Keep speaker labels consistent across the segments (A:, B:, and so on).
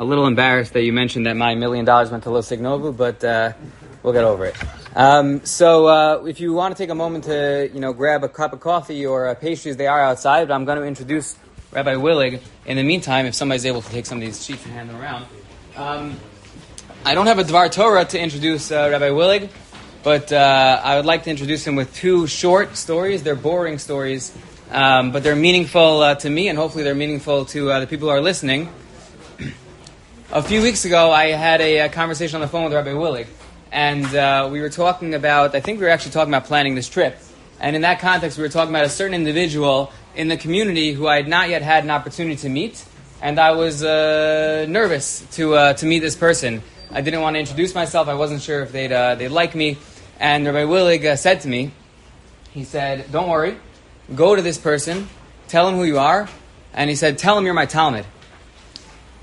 A: a little embarrassed that you mentioned that my million dollars went to Los Signovu, but uh, we'll get over it. Um, so uh, if you want to take a moment to, you know, grab a cup of coffee or pastries, they are outside. I'm going to introduce Rabbi Willig. In the meantime, if somebody's able to take some of these sheets and hand them around. Um, I don't have a Dvar Torah to introduce uh, Rabbi Willig, but uh, I would like to introduce him with two short stories. They're boring stories, um, but they're meaningful uh, to me, and hopefully they're meaningful to uh, the people who are listening. A few weeks ago, I had a, a, conversation on the phone with Rabbi Willig, and uh, we were talking about, I think we were actually talking about planning this trip. And in that context, we were talking about a certain individual in the community who I had not yet had an opportunity to meet, and I was uh, nervous to, uh, to meet this person. I didn't want to introduce myself. I wasn't sure if they'd, uh, they'd like me. And Rabbi Willig uh, said to me, he said, Don't worry, go to this person, tell him who you are, and he said, Tell him you're my Talmud.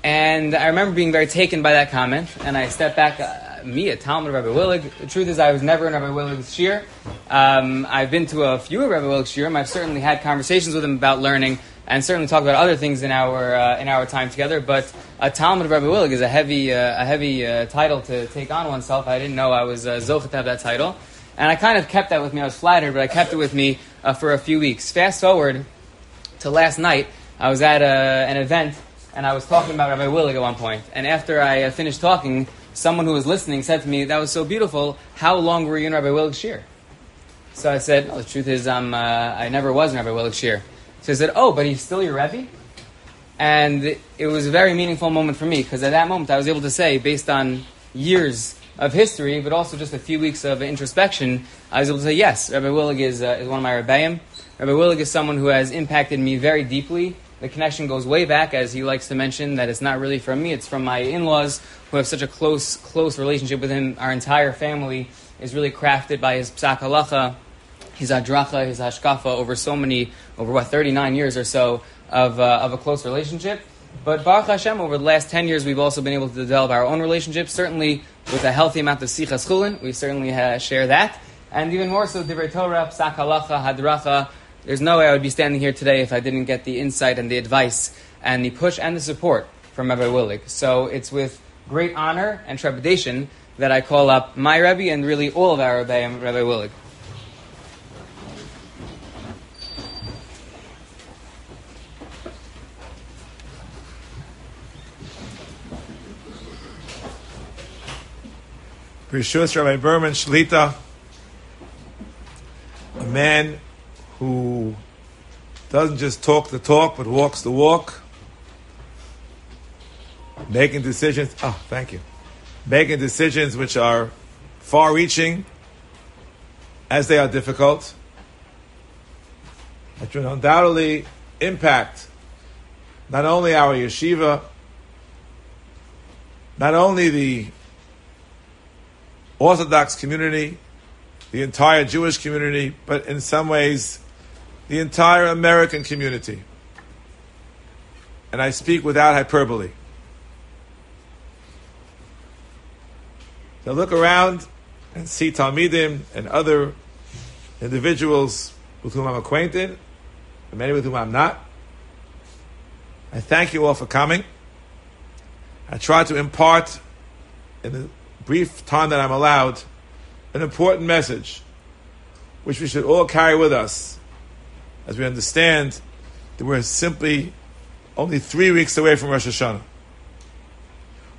A: And I remember being very taken by that comment, and I stepped back. Uh, me, a Talmud Rabbi Willig. The truth is, I was never in Rabbi Willig's shir. Um, I've been to a few of Rabbi Willig's shirim. I've certainly had conversations with him about learning, and certainly talked about other things in our uh, in our time together. But a Talmud Rabbi Willig is a heavy uh, a heavy uh, title to take on oneself. I didn't know I was uh, zochet to have that title, and I kind of kept that with me. I was flattered, but I kept it with me uh, for a few weeks. Fast forward to last night, I was at a, uh, an event and I was talking about Rabbi Willig at one. And after I uh, finished talking, someone who was listening said to me, "That was so beautiful. How long were you in Rabbi Willig's shir?" So I said, oh, "The truth is, um, I never was in Rabbi Willig's shir." So he said, "Oh, but he's still your Rebbe." And it was a very meaningful moment for me because at that moment I was able to say, based on years of history, but also just a few weeks of introspection, I was able to say, yes, Rabbi Willig is, uh, is one of my Rebbeim. Rabbi Willig is someone who has impacted me very deeply. The connection goes way back, as he likes to mention, that it's not really from me, it's from my in-laws who have such a close, close relationship with him. Our entire family is really crafted by his psak halacha, his adracha, his hashkafa over so many, over what, 39 years or so of, uh, of a close relationship. But Baruch Hashem, over the last 10 years, we've also been able to develop our own relationship, certainly with a healthy amount of sichas chulin. We certainly uh, share that. And even more so, Divrei Torah, Psak Halacha, Hadracha. There's no way I would be standing here today if I didn't get the insight and the advice and the push and the support from Rabbi Willig. So it's with great honor and trepidation that I call up my Rebbe and really all of our Rebbe and Rabbi Willig.
B: Rabbi Berman Shlita, a man who doesn't just talk the talk, but walks the walk, making decisions. Oh, thank you. Making decisions which are far reaching as they are difficult, that will undoubtedly impact not only our yeshiva, not only the Orthodox community, the entire Jewish community, but in some ways, the entire American community. And I speak without hyperbole. To look around and see Talmidim and other individuals with whom I'm acquainted, and many with whom I'm not. I thank you all for coming. I try to impart in the brief time that I'm allowed, an important message which we should all carry with us as we understand that we're simply only three weeks away from Rosh Hashanah,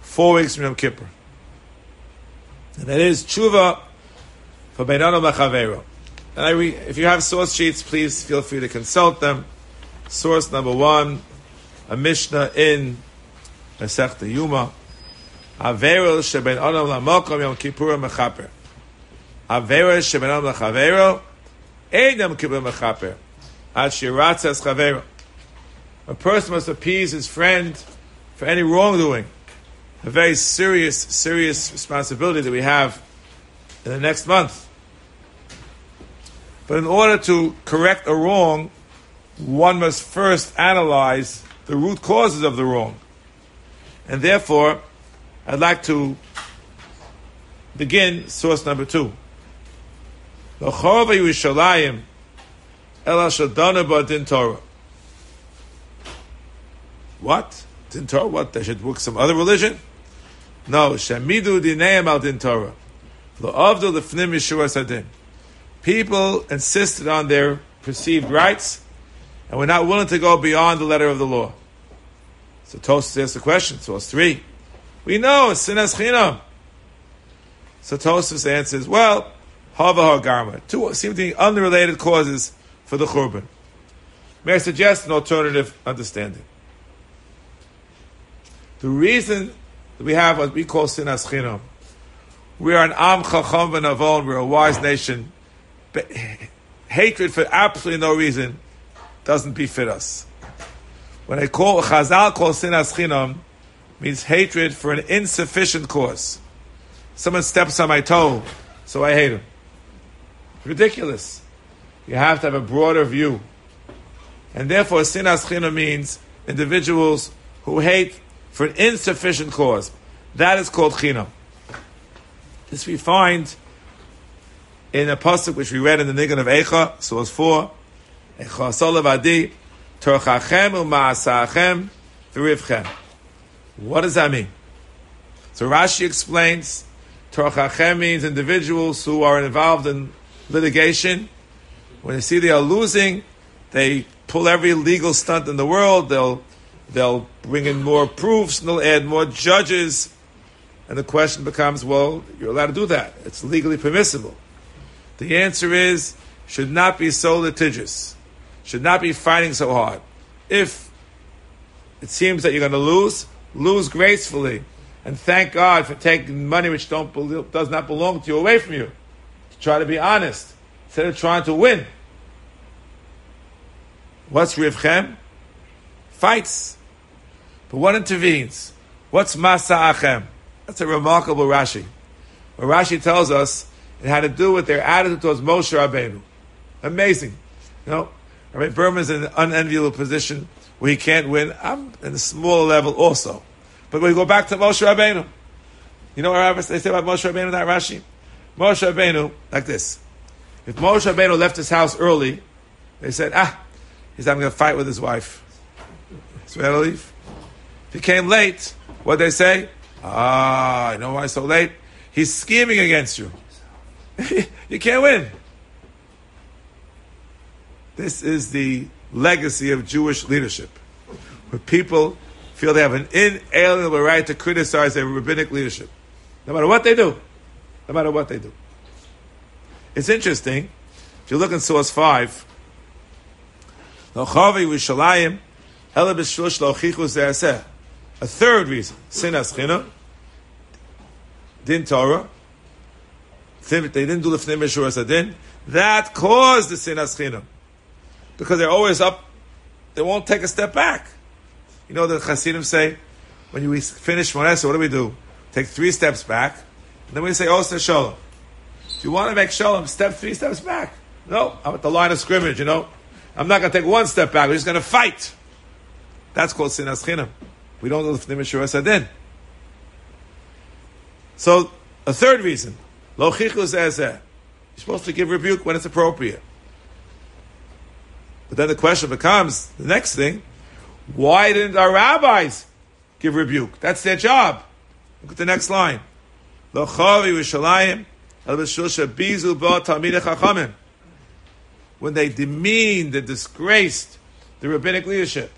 B: four weeks from Yom Kippur. And that is tshuva for Beinano Machavero. And I re- if you have source sheets, please feel free to consult them. Source number one, a Mishnah in Masechta Yuma. Averil sheben adam lamokom yom kippur mechaper. Averil sheben adam lachavero ein yom kippur mechaper. A person must appease his friend for any wrongdoing. A very serious, serious responsibility that we have in the next month. But in order to correct a wrong, one must first analyze the root causes of the wrong. And therefore, I'd like to begin source number two. The El Shadana Badin Torah. What? Din Torah, what? They should work some other religion? No, Shemidu dineim al din Torah. Lo'avdu lefnim Yeshua sadin. People insisted on their perceived rights and were not willing to go beyond the letter of the law. So Tosfos asks the question, source three. We know it's sinas chinam. So Tosfos answers, well, hava garma. Two seem to be unrelated causes for the churban. May I suggest an alternative understanding? The reason that we have what we call sinas chinam, we are an am chacham v'navon, we're a wise nation. But hatred for absolutely no reason doesn't befit us. When I call Chazal call sinas chinam, means hatred for an insufficient cause. Someone steps on my toe, so I hate him. Ridiculous. You have to have a broader view. And therefore, sinas chinam means individuals who hate for an insufficient cause. That is called chinam. This we find in a pasuk which we read in the Nigun of Eicha, source 4, Eicha Solavadi, Torchachem u'ma'asachem v'rivchem. What does that mean? So Rashi explains, Torchachem means individuals who are involved in litigation. When they see they are losing, they pull every legal stunt in the world. They'll they'll bring in more proofs and they'll add more judges. And the question becomes, well, you're allowed to do that. It's legally permissible. The answer is, should not be so litigious. Should not be fighting so hard. If it seems that you're going to lose, lose gracefully. And thank God for taking money which don't, does not belong to you away from you. To try to be honest, instead of trying to win. What's Rivchem? Fights. But what intervenes? What's Masa Achem? That's a remarkable Rashi. What Rashi tells us it had to do with their attitude towards Moshe Rabbeinu. Amazing. You know, Rabbi Berman's in an unenviable position where he can't win. I'm in a smaller level also. But we go back to Moshe Rabbeinu, you know what they say about Moshe Rabbeinu, that Rashi? Moshe Rabbeinu, like this. If Moshe Rabbeinu left his house early, they said, ah, he's having a fight with his wife. So he had to leave. If he came late, what they say? Ah, you know why so late? He's scheming against you. you can't win. This is the legacy of Jewish leadership, where people feel they have an inalienable right to criticize their rabbinic leadership, no matter what they do. No matter what they do. It's interesting, if you look in source 5, a third reason, sinas chinam, din Torah, they didn't do lifnei meshur adin, that caused the sinas chinam because they're always up. They won't take a step back. You know the Hasidim say, when we finish Shmonesa, what do we do? Take three steps back, and then we say oh, Oster Shalom. You want to make Shalom, step three steps back. No, I'm at the line of scrimmage, you know. I'm not going to take one step back. We're just going to fight. That's called Sinas Chinam. We don't do the Mishur Sadin. So, a third reason, Lo Chichus You're supposed to give rebuke when it's appropriate. But then the question becomes the next thing: Why didn't our rabbis give rebuke? That's their job. Look at the next line. When they demeaned and disgraced the rabbinic leadership.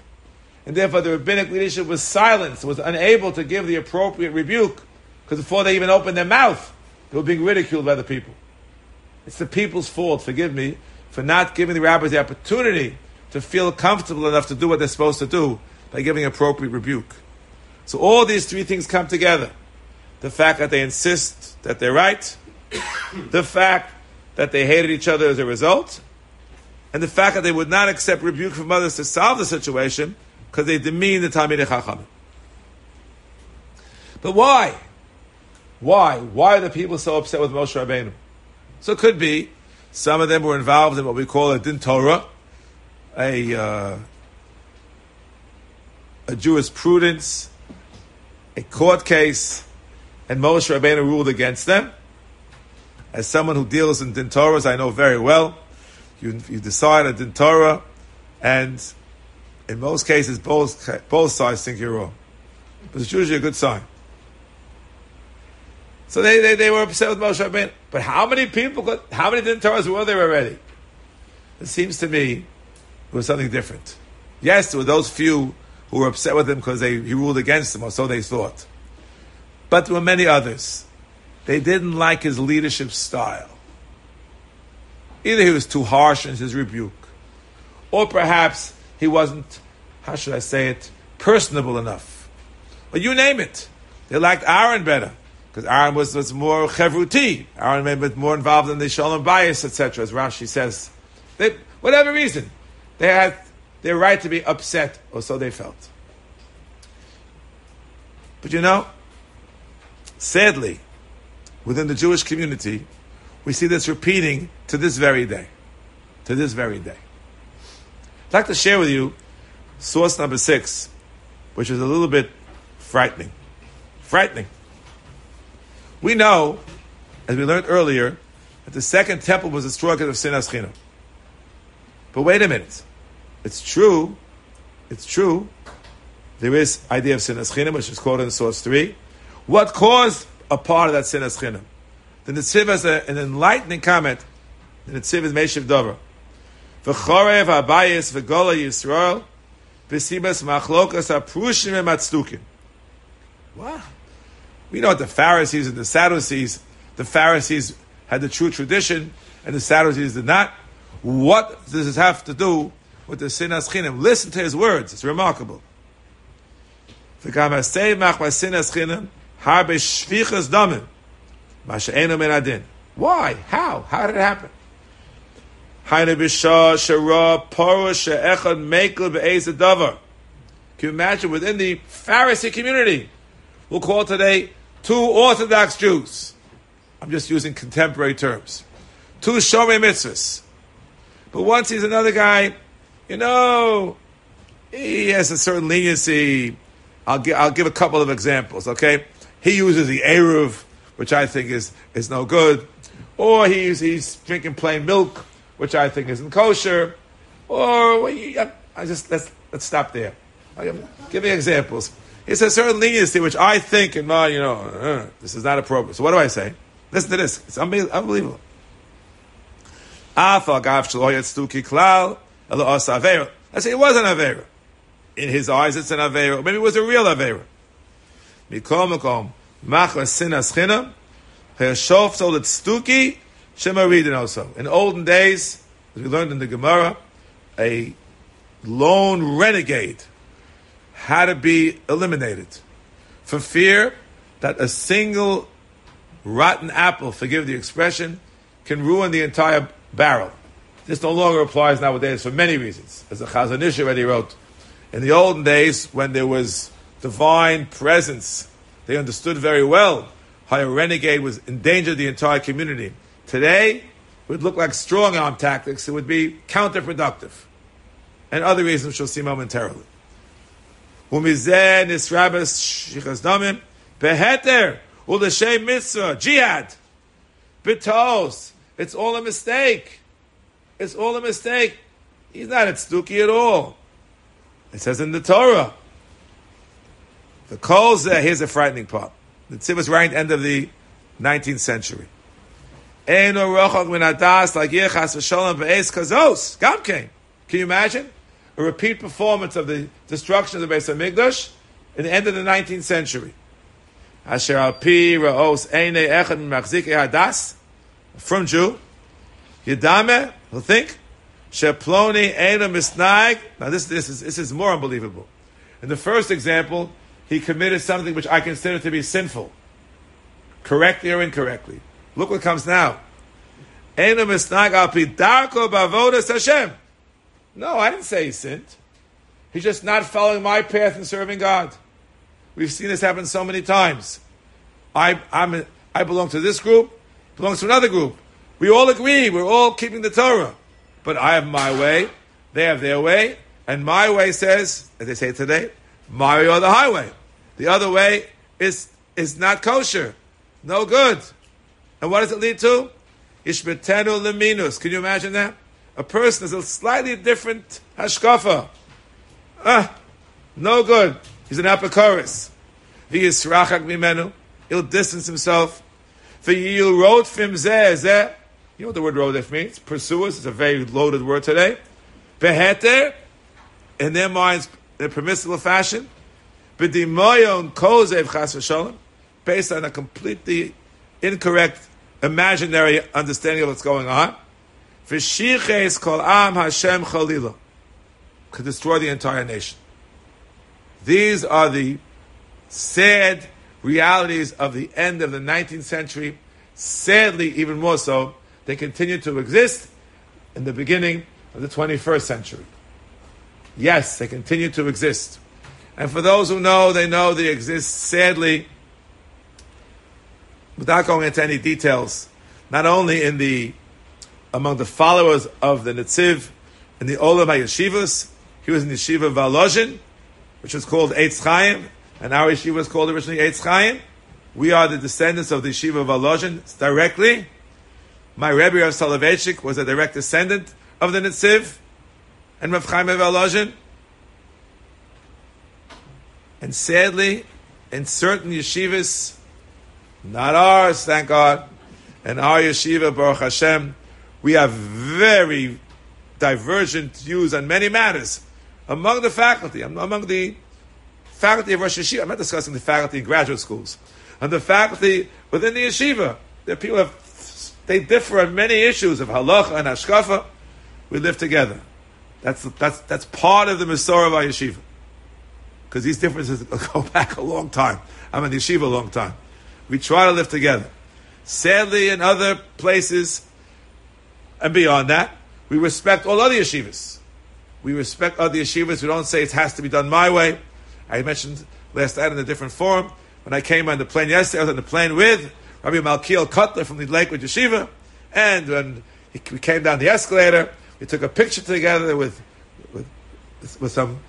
B: And therefore the rabbinic leadership was silenced, was unable to give the appropriate rebuke, because before they even opened their mouth, they were being ridiculed by the people. It's the people's fault, forgive me, for not giving the rabbis the opportunity to feel comfortable enough to do what they're supposed to do by giving appropriate rebuke. So all these three things come together. The fact that they insist that they're right, the fact that they hated each other as a result, and the fact that they would not accept rebuke from others to solve the situation because they demean the Talmidei Chachamim. But why? Why? Why are the people so upset with Moshe Rabbeinu? So it could be some of them were involved in what we call a din Torah, a uh, a jurisprudence, a court case, and Moshe Rabbeinu ruled against them. As someone who deals in din Torahs, I know very well. You, you decide a din Torah, and in most cases, both both sides think you're wrong. but it's usually a good sign. So they, they, they were upset with Moshe Rabbeinu. But how many people, got, how many Din Torahs were there already? It seems to me it was something different. Yes, there were those few who were upset with him because he ruled against them, or so they thought. But there were many others. They didn't like his leadership style. Either he was too harsh in his rebuke, or perhaps he wasn't, how should I say it, personable enough. Or you name it. They liked Aaron better because Aaron was, was more chevruti. Aaron maybe was more involved in the shalom bayis, etc. As Rashi says, they, whatever reason, they had their right to be upset, or so they felt. But you know, sadly, within the Jewish community, we see this repeating to this very day. To this very day. I'd like to share with you source number six, which is a little bit frightening. Frightening. We know, as we learned earlier, that the second temple was destroyed because of sinas chinam. But wait a minute. It's true. It's true. There is idea of sinas chinam, which is quoted in source three. What caused a part of that sinas chinam? The Netziv has a, an enlightening comment. The Netziv is Meshiv Dover. V'chorev habayis v'gola Yisrael v'sibas machlokas aprushim ematzdukim. Wow. We know what the Pharisees and the Sadducees, the Pharisees had the true tradition and the Sadducees did not. What does this have to do with the sinas chinim? Listen to his words. It's remarkable. V'kamasei mach sinas chinim Why? How? How did it happen? Can you imagine within the Pharisee community? We'll call today two Orthodox Jews. I'm just using contemporary terms. Two Shomei mitzvahs. But once he's another guy, you know, he has a certain leniency. I'll, gi- I'll give a couple of examples, okay? He uses the Eruv, which I think is, is no good. Or he's, he's drinking plain milk, which I think isn't kosher. Or, I just, let's, let's stop there. I'll give me examples. It's a certain leniency which I think in my, you know, uh, this is not appropriate. So what do I say? Listen to this. It's unbelievable. Let's say it was an Avera. In his eyes, it's an Avera. Maybe it was a real Avera. Mikom Mikom. Machla Sinas Chinam. Hershof Solet Stuki. Shema Reading also. In olden days, as we learned in the Gemara, a lone renegade had to be eliminated for fear that a single rotten apple, forgive the expression, can ruin the entire barrel. This no longer applies nowadays for many reasons, as the Chazon Ish already wrote. In the olden days, when there was divine presence, they understood very well how a renegade was endangered the entire community. Today, it would look like strong arm tactics. It would be counterproductive. And other reasons we'll see momentarily. Umizeh nisrabes shichas damim beheter u'l'shem mitzvah jihad betos. It's all a mistake. It's all a mistake. He's not at Stuki at all. It says in the Torah. The calls there, uh, here's a frightening part. The Tziv right end of the 19th century. Can you imagine? A repeat performance of the destruction of the Beis Hamikdash in the end of the 19th century. Asher al ra'os eine echad hadas from Jew. Yedame, he'll think, Sheploni Ena Misnaig. Now this, this, is, this is more unbelievable. In the first example, he committed something which I consider to be sinful, correctly or incorrectly. Look what comes now. No, I didn't say he sinned. He's just not following my path in serving God. We've seen this happen so many times. I, I'm, I belong to this group, belongs to another group. We all agree, we're all keeping the Torah. But I have my way, they have their way, and my way says, as they say today, way or the highway. The other way is, is not kosher, no good. And what does it lead to? Ishmetenu leminus. Can you imagine that? A person is a slightly different hashkafa. Ah, no good. He's an apokoris. v'yisrachak mimenu. He'll distance himself. V'yiyu wrote fim zeh zeh. You know what the word rodef means? Pursuers. It's a very loaded word today. Beheter, in their minds, in a permissible fashion. B'dimoyon kozev chas v'sholem. Based on a completely incorrect, imaginary understanding of what's going on. V'shiches kol am Hashem chalila. Could destroy the entire nation. These are the sad realities of the end of the 19th century. Sadly, even more so, they continue to exist in the beginning of the 21st century. Yes, they continue to exist. And for those who know, they know they exist sadly, without going into any details, not only in the among the followers of the Netziv in the Olam Yeshivas, he was in the Yeshiva Volozhin, which was called Eitz Chaim, and our yeshiva was called originally Eitz Chaim. We are the descendants of the yeshiva of Volozhin directly. My Rebbe Rav Soloveitchik was a direct descendant of the Netziv and Rav Chaim of Volozhin. And sadly, in certain yeshivas, not ours, thank God, and our yeshiva, Baruch Hashem, we have very divergent views on many matters among the faculty, among the faculty of Rosh Yeshiva. I'm not discussing the faculty in graduate schools. And the faculty within the yeshiva, that people have, they differ on many issues of halacha and hashkafa. We live together. That's, that's, that's part of the Masorah of our yeshiva. Because these differences go back a long time. I'm in yeshiva a long time. We try to live together. Sadly, in other places and beyond that, we respect all other yeshivas. We respect other yeshivas. We don't say it has to be done my way. I mentioned last night in a different forum. When I came on the plane yesterday, I was on the plane with Rabbi Malkiel Kotler from the Lakewood Yeshiva. And when he, we came down the escalator, we took a picture together with, with, with some,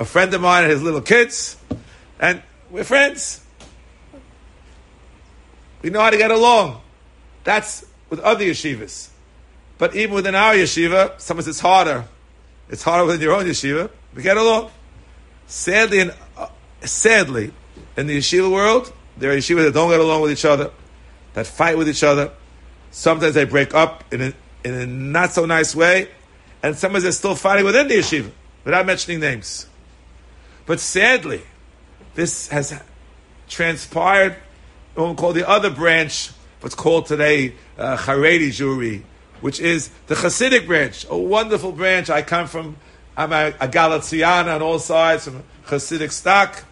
B: a friend of mine and his little kids. And we're friends. We know how to get along. That's with other yeshivas. But even within our yeshiva, sometimes it's harder. It's harder within your own yeshiva. We get along. Sadly, in uh, sadly, in the yeshiva world, there are yeshivas that don't get along with each other, that fight with each other. Sometimes they break up in a, in a not so nice way, and sometimes they're still fighting within the yeshiva, without mentioning names. But sadly, this has transpired what we call the other branch, what's called today uh, Haredi Jewry, which is the Hasidic branch, a wonderful branch. I come from, I'm a, a Galatiana on all sides, from Hasidic stock.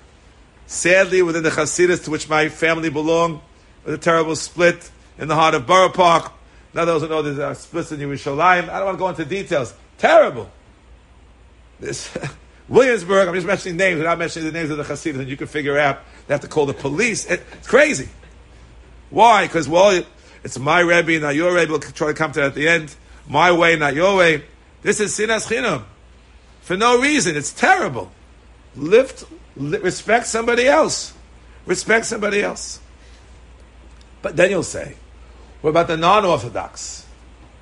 B: Sadly, within the Hasidus to which my family belonged, with a terrible split in the heart of Borough Park. Now those who know there's a split in Yerushalayim. I don't want to go into details. Terrible. This Williamsburg, I'm just mentioning names without mentioning the names of the Hasidus, and you can figure out they have to call the police. It, it's crazy. Why? Because, well, it's my Rebbe, not your Rebbe. We'll try to come to that at the end. My way, not your way. This is sinas chinam. For no reason. It's terrible lift, respect somebody else. Respect somebody else. But then you'll say, what about the non-Orthodox?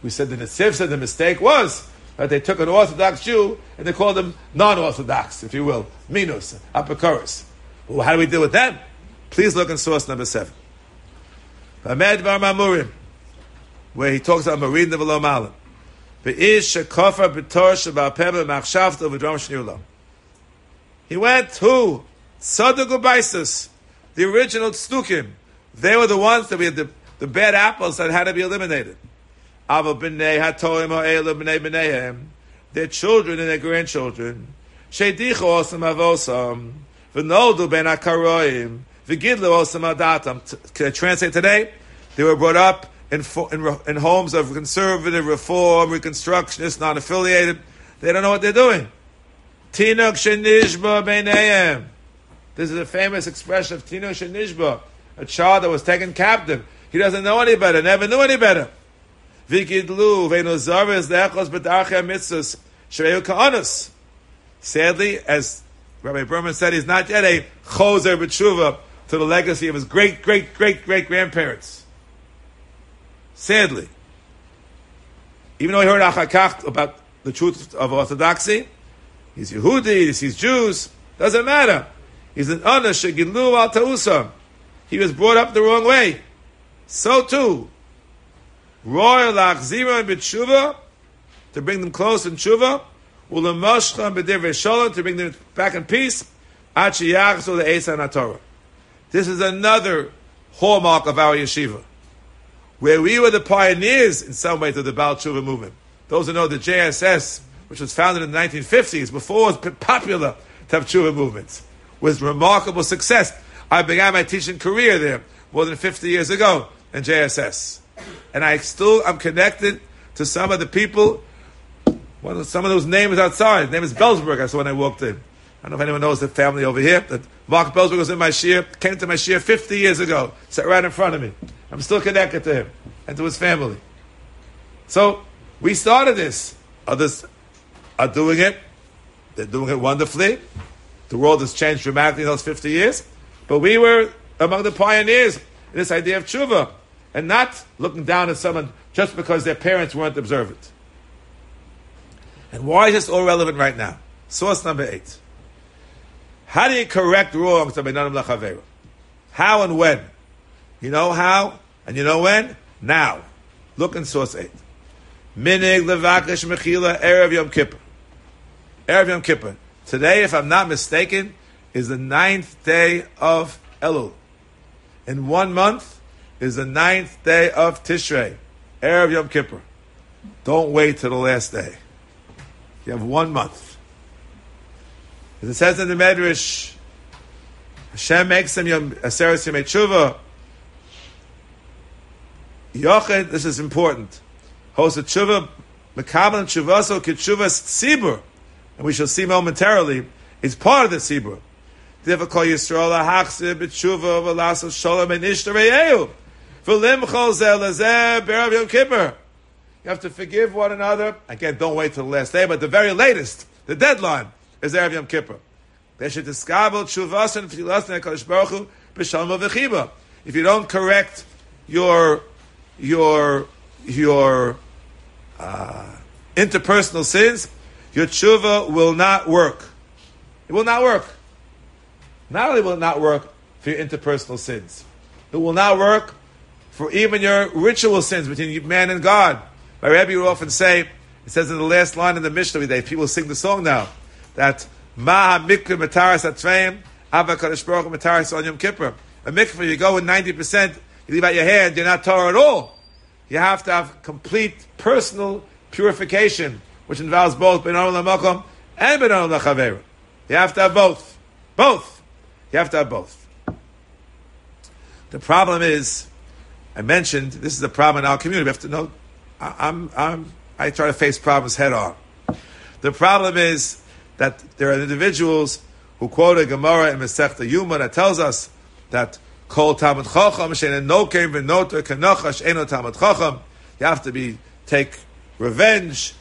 B: We said the Netziv said the mistake was that they took an Orthodox Jew and they called him non-Orthodox, if you will, minus, apokoros. Well, how do we deal with them? Please look in source number seven. Hamed Bar Mamurim, where he talks about Marin de Velo. He went to Sadugubaisis, the original Tzdukim. They were the ones that we had the, the bad apples that had to be eliminated. Their children and their grandchildren. Sheidicho osam avosam. V'noldu ben akaroim. V'gidlu osam adatam. Can I translate today? They were brought up in, in, in homes of conservative, reform, reconstructionists, non-affiliated. They don't know what they're doing. Tinok shenishba beinayim. This is a famous expression of Tinok shenishba, a child that was taken captive. He doesn't know any better, never knew any better. Vikidlu veinozaris leachos b'darchei mitzvos shreyu ka'anos. Sadly, as Rabbi Berman said, he's not yet a chozer b'tshuva to the legacy of his great, great, great, great grandparents. Sadly. Even though he heard Achakach about the truth of orthodoxy, He's Yehudi, he's Jews, doesn't matter. He's an shegilu al ta'usam. He was brought up the wrong way. So too, royal achzira b'tshuva to bring them close in tshuva, ulamashcha b'divrei shalom to bring them back in peace. Achi yachzu the Esa Torah. This is another hallmark of our yeshiva, where we were the pioneers in some ways of the Baal Tshuva movement. Those who know the JSS, which was founded in the 1950s, before it was popular to have Tshuva movements, was remarkable success. I began my teaching career there more than 50 years ago in JSS. And I still I'm connected to some of the people, one of, some of those names outside. His name is Belsberg, I saw when I walked in. I don't know if anyone knows the family over here, that Mark Belsberg was in my shir, came to my shir 50 years ago, sat right in front of me. I'm still connected to him and to his family. So, we started this. Others are doing it. They're doing it wonderfully. The world has changed dramatically in those 50 years. But we were among the pioneers in this idea of tshuva and not looking down at someone just because their parents weren't observant. And why is this all relevant right now? Source number eight. How do you correct wrongs of? How and when? You know how and you know when? Now. Look in source 8. Minig levakish mechila erev yom kippur. Erev yom kippur. Today, if I'm not mistaken, is the ninth day of Elul. In one month is the ninth day of Tishrei, Erev Yom Kippur. Don't wait till the last day. You have one month. As it says in the Medrash, Hashem makes them Yom Aseres Yom Tshuva. Yochid, this is important. Host a tshuva, mekabel tshuvaso kitshuvas tzibur, and we shall see momentarily, is part of the tzibur. Therefore, Yisrael hachzir b'tshuva v'lasos shalom and ishtareyeu. You have to forgive one another. Again, don't wait till the last day, but the very latest, the deadline, is Erev Yom Kippur. If you don't correct your your your uh, interpersonal sins, your tshuva will not work. It will not work. Not only will it not work for your interpersonal sins, it will not work for even your ritual sins between man and God. My Rebbe would often say, it says in the last line in the Mishnah today, people sing the song now, that Ma mikra mataras atveim, ava kadosh baruch mataras on Yom Kippur. A mikvah, you go in 90%, you leave out your hand, you're not Torah at all. You have to have complete personal purification, which involves both ben makom and ben You have to have both. Both. You have to have both. The problem is, I mentioned this is a problem in our community. We have to know. I, am I'm, I try to face problems head on. The problem is that there are individuals who quote a Gemara in Masechta Yuma that tells us that Kol Talmud Chacham V'Noter Kenochash Eno Chacham. You have to be take revenge,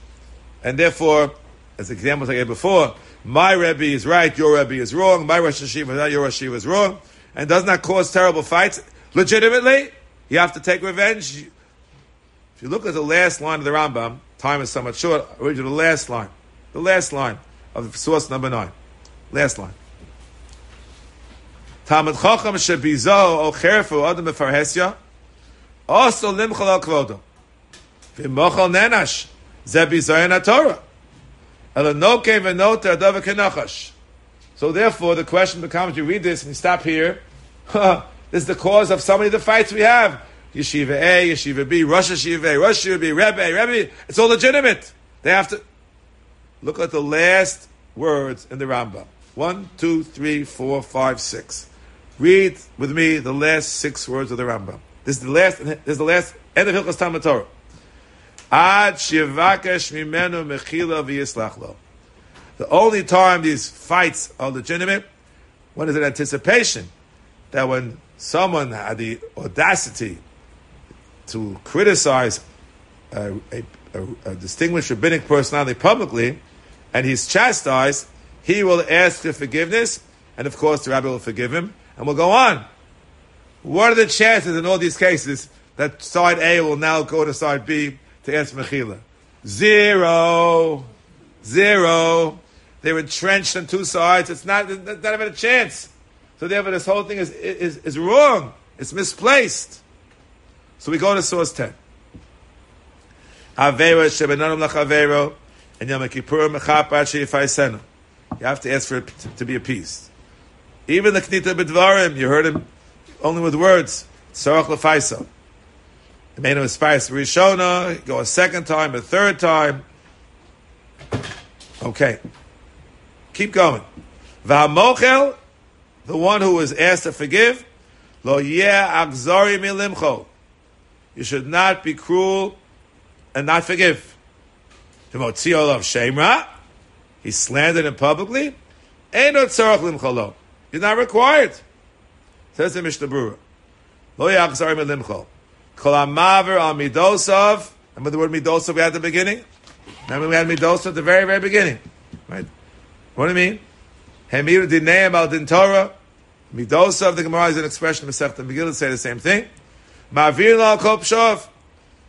B: and therefore, as examples I gave before, my Rebbe is right, your Rebbe is wrong, my Rosh Yeshiva is right, your Rosh Yeshiva is wrong, and does not cause terrible fights, legitimately, you have to take revenge. If you look at the last line of the Rambam, time is somewhat short, I read you the last line, the last line of the source number nine. Last line. Talmud Chacham shebizo o cherfu adam mefarhesya, also limchal al kvodo. V'mochal nenash, ze bizoyan Torah. So therefore, the question becomes: You read this and you stop here. is the cause of so many of the fights we have. Yeshiva A, Yeshiva B, Rosh Yeshiva Rosh Yeshiva B, Rebbe, Rebbe. It's all legitimate. They have to look at the last words in the Rambam. One, two, three, four, five, six. Read with me the last six words of the Rambam. This is the last. This is the last end of Hilchas Talmud Torah. Ad shivakesh mimenu mechila v'yislach The only time these fights are legitimate, when is an anticipation that when someone had the audacity to criticize a, a, a, a distinguished rabbinic personality publicly, and he's chastised, he will ask for forgiveness, and of course the rabbi will forgive him, and we'll go on. What are the chances in all these cases that side A will now go to side B to ask Mechila. Zero. Zero. They're entrenched on two sides. It's not, not even a chance. So therefore, this whole thing is, is, is wrong. It's misplaced. So we go to source 10. Avera shebenanum and Yom sheyifaisenu. You have to ask for it to be appeased. Even the Knita B'dvarim, you heard him only with words. Tzarach lefaisa. The him aspires to Rishona, go a second time, a third time. Okay. Keep going. V'hamochel, the one who was asked to forgive, lo akzari milimcho. You should not be cruel and not forgive. V'motzio of shemra, he slandered him publicly. Eino tzarach limcholo. You're not required. Says the Mishnah Berurah. Lo yeh akzari milimcho. Kol amaver al midosav. Remember the word midosav we had at the beginning? Remember we had midosav at the very, very beginning. Right? What do you mean? Hemir dineim al din Torah. Midosav, the Gemara is an expression of Masechta Megillah say the same thing. Ma'avir al kol pshov.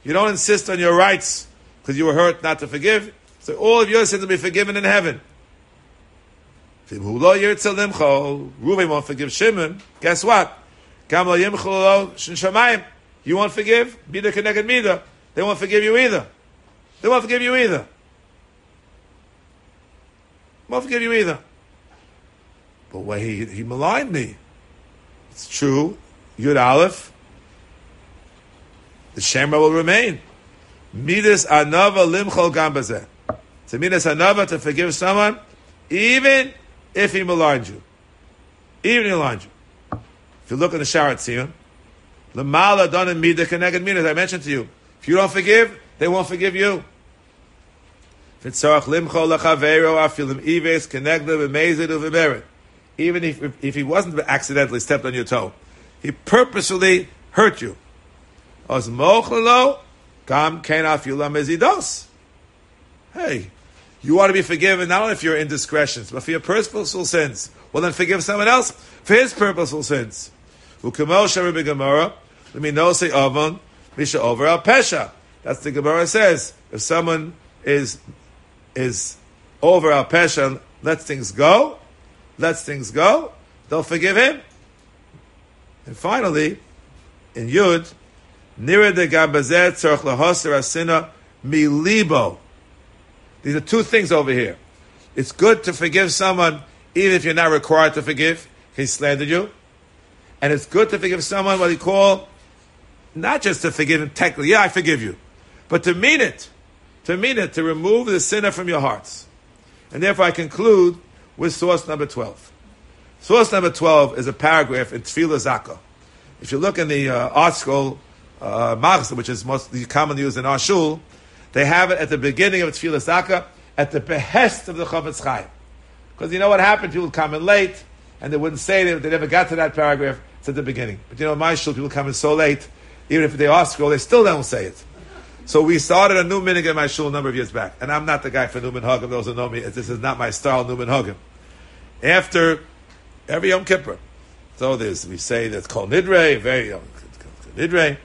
B: You don't insist on your rights because you were hurt not to forgive. So all of your sins will be forgiven in heaven. Reuben won't forgive Shimon. Guess what? You won't forgive? Mida connected Mida. They won't forgive you either. They won't forgive you either. Won't forgive you either. But when he, he maligned me. It's true. Yud Aleph. The Shemra will remain. Midas anava limchol gambazeh. To midas anava to forgive someone, even if he maligned you. Even if he maligned you. If you look in the Sharat Tziyun, the mala done in mida connected mina, as I mentioned to you. If you don't forgive, they won't forgive you. Even if, if he wasn't accidentally stepped on your toe, he purposefully hurt you. Os mochlelo, kam kenaf yulam ezidos. Hey, you want to be forgiven not only for your indiscretions, but for your purposeful sins. Well, then forgive someone else for his purposeful sins. Let me know say avon misha over al pesha. That's the Gemara says. If someone is is over al pesha, lets things go, lets things go, they'll forgive him. And finally, in Yud, nira de gabazet tzorch lahoser asina milibo. These are two things over here. It's good to forgive someone even if you're not required to forgive. He slandered you. And it's good to forgive someone what he call not just to forgive him technically, yeah, I forgive you, but to mean it, to mean it, to remove the sinner from your hearts. And therefore I conclude with source number 12. Source number 12 is a paragraph in Tefillah Zaka. If you look in the uh, ArtScroll, uh, which is mostly commonly used in our shul, they have it at the beginning of Tefillah Zaka, at the behest of the Chofetz Chaim. Because you know what happened? People come in late, and they wouldn't say it, they never got to that paragraph. It's at the beginning. But you know, my shul, people come in so late, even if they ask, well, they still don't say it. So we started a new minig in my shul a number of years back. And I'm not the guy for Newman Hagim. Those who know me, this is not my style, Newman Hagim. After every Yom Kippur, so there's, we say that's called Nidre, very Yom Nidre.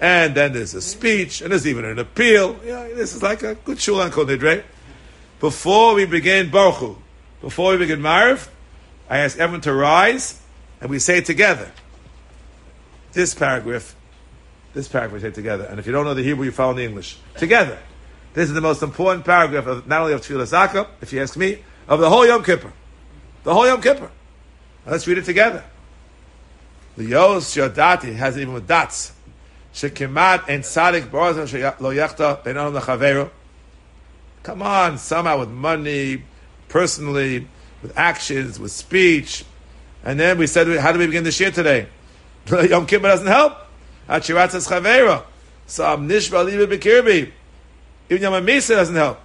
B: And then there's a speech, and there's even an appeal. This is like a good shul on Kol Nidre. Before we begin Baruch before we begin Maariv, I ask everyone to rise, and we say together. This paragraph this paragraph we say together. And if you don't know the Hebrew, you follow the English. Together. This is the most important paragraph of not only of Tefillah Zaka, if you ask me, of the whole Yom Kippur. The whole Yom Kippur. Now let's read it together. The Yos Yodati has even with dots. Shekimat and Sadik lo yachta benon lechaveru. Come on, somehow with money, personally, with actions, with speech. And then we said, how do we begin this year today? Yom Kippur doesn't help. Achiratzas Chavera. So I'm Nishba Liba Bekirbi. Even Yom Misa doesn't help.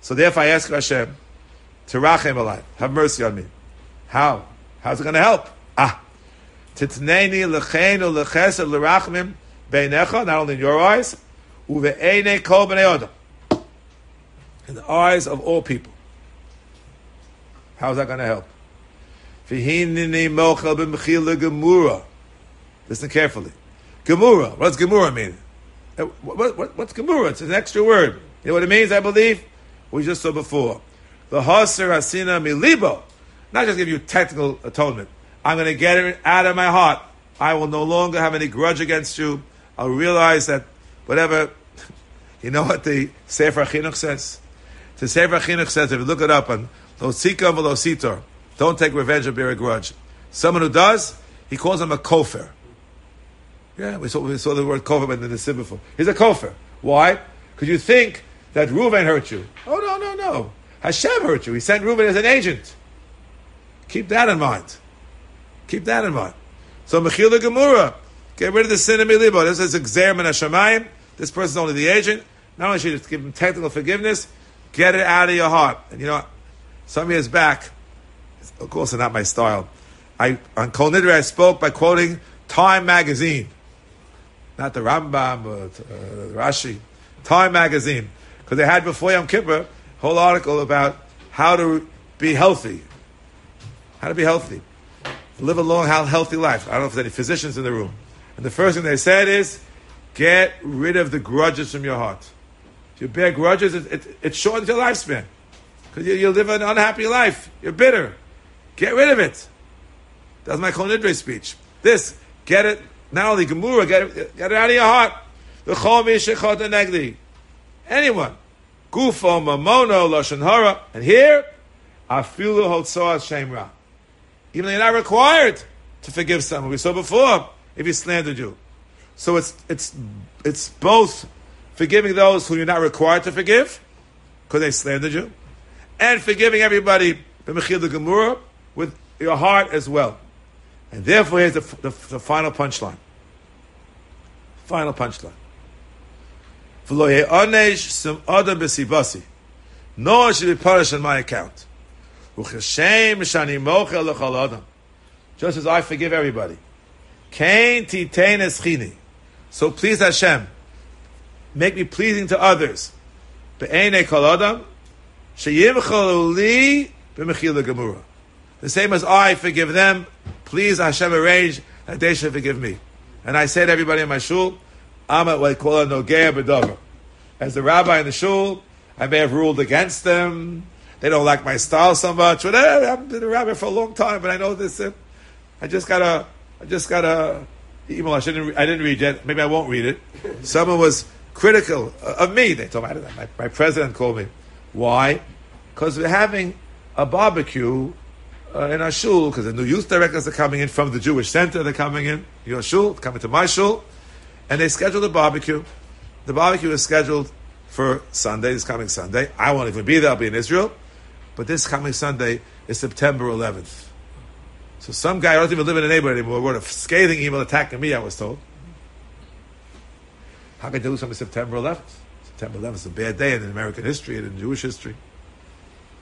B: So therefore I ask Hashem to rachem alai, have mercy on me. How? How's it going to help? Ah. Titneni lechenu lechesed lerachmim beinecha, not only in your eyes, uve'ene kol b'nei odom. In the eyes of all people. How's that going to help? V'hinini mochel b'mchil gemura. Listen carefully. Gemura. What's Gemura mean? Uh, what, what, what's Gemura? It's an extra word. You know what it means, I believe? We just saw before. The Haser Hasina Milibo. Not just give you technical atonement. I'm going to get it out of my heart. I will no longer have any grudge against you. I'll realize that whatever, you know what the Sefer Chinuch says? The Sefer Chinuch says, if you look it up on Losika Velositor, don't take revenge or bear a grudge. Someone who does, he calls him a kofer. Yeah, we saw, we saw the word kofer in the Nisim. He's a kofer. Why? Because you think that Reuven hurt you. Oh, no, no, no. Hashem hurt you. He sent Reuven as an agent. Keep that in mind. Keep that in mind. So Mechila Gemura, get rid of the sin of Milibo. This is Exer Min Hashemayim. This person's only the agent. Not only should you give him technical forgiveness, get it out of your heart. And you know, some years back, of course, not my style. I on Kol Nidre, I spoke by quoting Time magazine, not the Rambam or uh, Rashi. Time magazine, because they had before Yom Kippur whole article about how to be healthy, how to be healthy, live a long, healthy life. I don't know if there's any physicians in the room. And the first thing they said is, get rid of the grudges from your heart. If you bear grudges, it, it, it shortens your lifespan. Because you, you live an unhappy life. You're bitter. Get rid of it. That's my Kol Nidre speech. This, get it, not only Gemura, get it, get it out of your heart. The Chol Mishachot Negli. Anyone. Gufo, Mamono, Lashon Hara. And here, Afilu Hotzoah Shemra. Even though you're not required to forgive someone. We saw before, if he slandered you. So it's, it's, it's both forgiving those who you're not required to forgive, because they slandered you, and forgiving everybody, the with your heart as well. And therefore, here's the, the, the final punchline. Final punchline. No one should be punished on my account. Just as I forgive everybody. So please Hashem, make me pleasing to others. The same as I forgive them, please Hashem arrange that they should forgive me. And I say to everybody in my shul, I'm at what call a. As the rabbi in the shul, I may have ruled against them. They don't like my style so much. But I haven't been a rabbi for a long time, but I know this. Uh, I just got a, I just got a email. I shouldn't. I didn't read yet. Maybe I won't read it. Someone was critical of me. They told me my, my president called me. Why? Because we're having a barbecue uh, in our shul because the new youth directors are coming in from the Jewish center. They're coming in your shul, coming to my shul, and they scheduled a barbecue. The barbecue is scheduled for Sunday, this coming Sunday. I won't even be there. I'll be in Israel. But this coming Sunday is September 11th. So some guy, I don't even live in a neighborhood anymore, wrote a scathing email attacking me, I was told. How can I do something September 11th? September 11th is a bad day in American history and in Jewish history.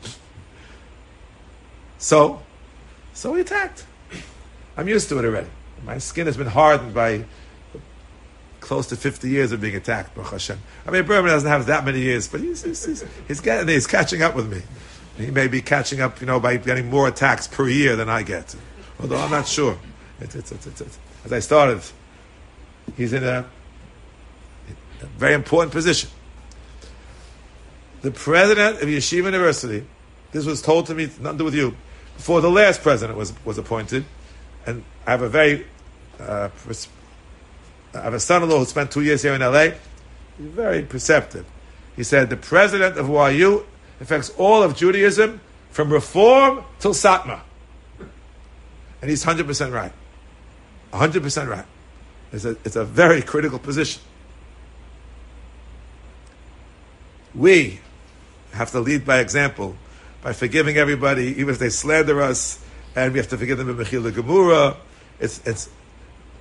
B: So, so he attacked. I'm used to it already. My skin has been hardened by close to 50 years of being attacked, Baruch Hashem. I mean, Berman doesn't have that many years, but he's, he's, he's, he's, getting, he's catching up with me. He may be catching up, you know, by getting more attacks per year than I get. Although I'm not sure. It's, it's, it's, As I started, he's in a, a very important position. The president of Yeshiva University, this was told to me, nothing to do with you, before the last president was, was appointed, and I have a very, uh, I have a son-in-law who spent two years here in LA, He's very perceptive. He said, the president of YU affects all of Judaism from Reform till Satmar. And he's 100% right. 100% right. It's a, it's a very critical position. We have to lead by example by forgiving everybody, even if they slander us, and we have to forgive them in Mechila Gemura. It's, it's,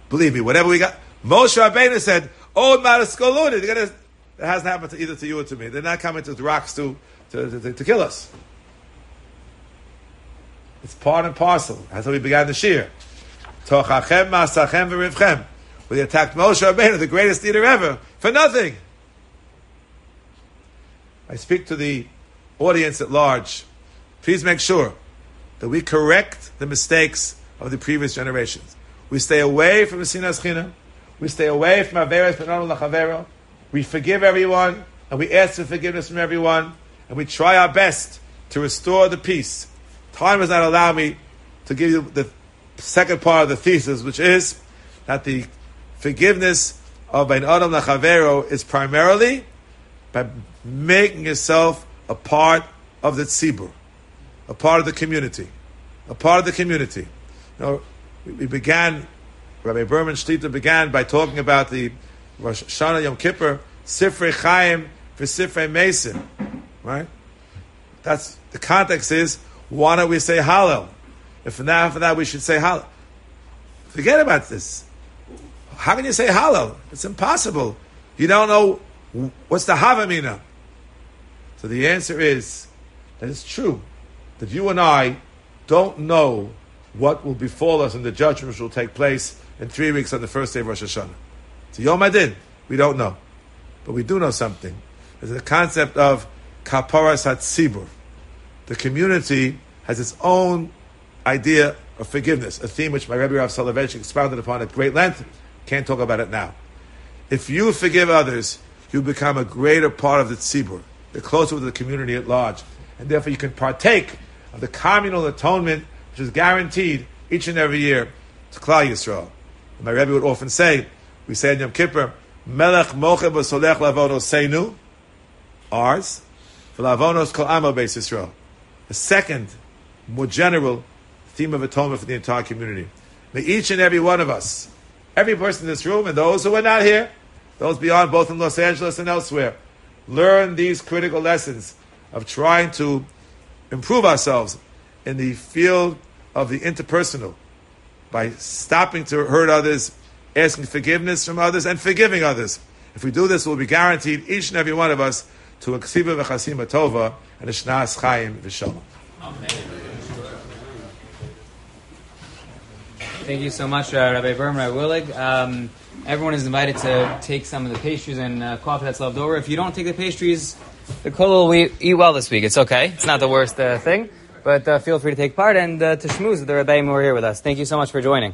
B: believe me, whatever we got. Moshe Rabbeinu said, "Oh, Mariskoluni, it hasn't happened to either to you or to me. They're not coming to the rocks to to, to, to kill us. It's part and parcel. That's how we began the shir. Tochachem masachem v'rivchem. They attacked Moshe Rabbeinu, the greatest leader ever, for nothing. I speak to the audience at large. Please make sure that we correct the mistakes of the previous generations. We stay away from the sinas chinam. We stay away from averes benon lachavero. We forgive everyone, and we ask for forgiveness from everyone and we try our best to restore the peace. Time does not allow me to give you the second part of the thesis, which is that the forgiveness of an Adam Lachavero is primarily by making yourself a part of the tzibur, a part of the community, a part of the community. You know, we began, Rabbi Berman Shlita began by talking about the Rosh Hashanah Yom Kippur, Sifrei Chaim for Sifrei Mason, right? That's the context is why don't we say Hallel? If now for that we should say Hallel. Forget about this. How can you say Hallel? It's impossible. You don't know what's the Havamina. So the answer is that it's true that you and I don't know what will befall us in the judgment which will take place in three weeks on the first day of Rosh Hashanah. So Yom Adin, we don't know. But we do know something. There's the concept of Kaparas Hatzibur. The community has its own idea of forgiveness, a theme which my Rebbe Rav Soloveitchik expounded upon at great length. Can't talk about it now. If you forgive others, you become a greater part of the tzibur. You're closer to the community at large. And therefore you can partake of the communal atonement which is guaranteed each and every year to Klal Yisrael. My Rebbe would often say, we say in Yom Kippur, Melech moche b'solech lavonos seinu, ours, v'lavonos kol amo beis Yisrael. The second, more general theme of atonement for the entire community. May each and every one of us, every person in this room, and those who are not here, those beyond both in Los Angeles and elsewhere, learn these critical lessons of trying to improve ourselves in the field of the interpersonal by stopping to hurt others, asking forgiveness from others, and forgiving others. If we do this, we'll be guaranteed, each and every one of us, to a ksiva v'chasima tova and a shnas chayim v'shalom. Amen.
A: Thank you so much, uh, Rabbi Berman, Rabbi Willig. Um, everyone is invited to take some of the pastries and uh, coffee that's left over. If you don't take the pastries, the kollel will eat well this week. It's okay. It's not the worst uh, thing. But uh, feel free to take part and uh, to schmooze the Rebbeim who are here with us. Thank you so much for joining.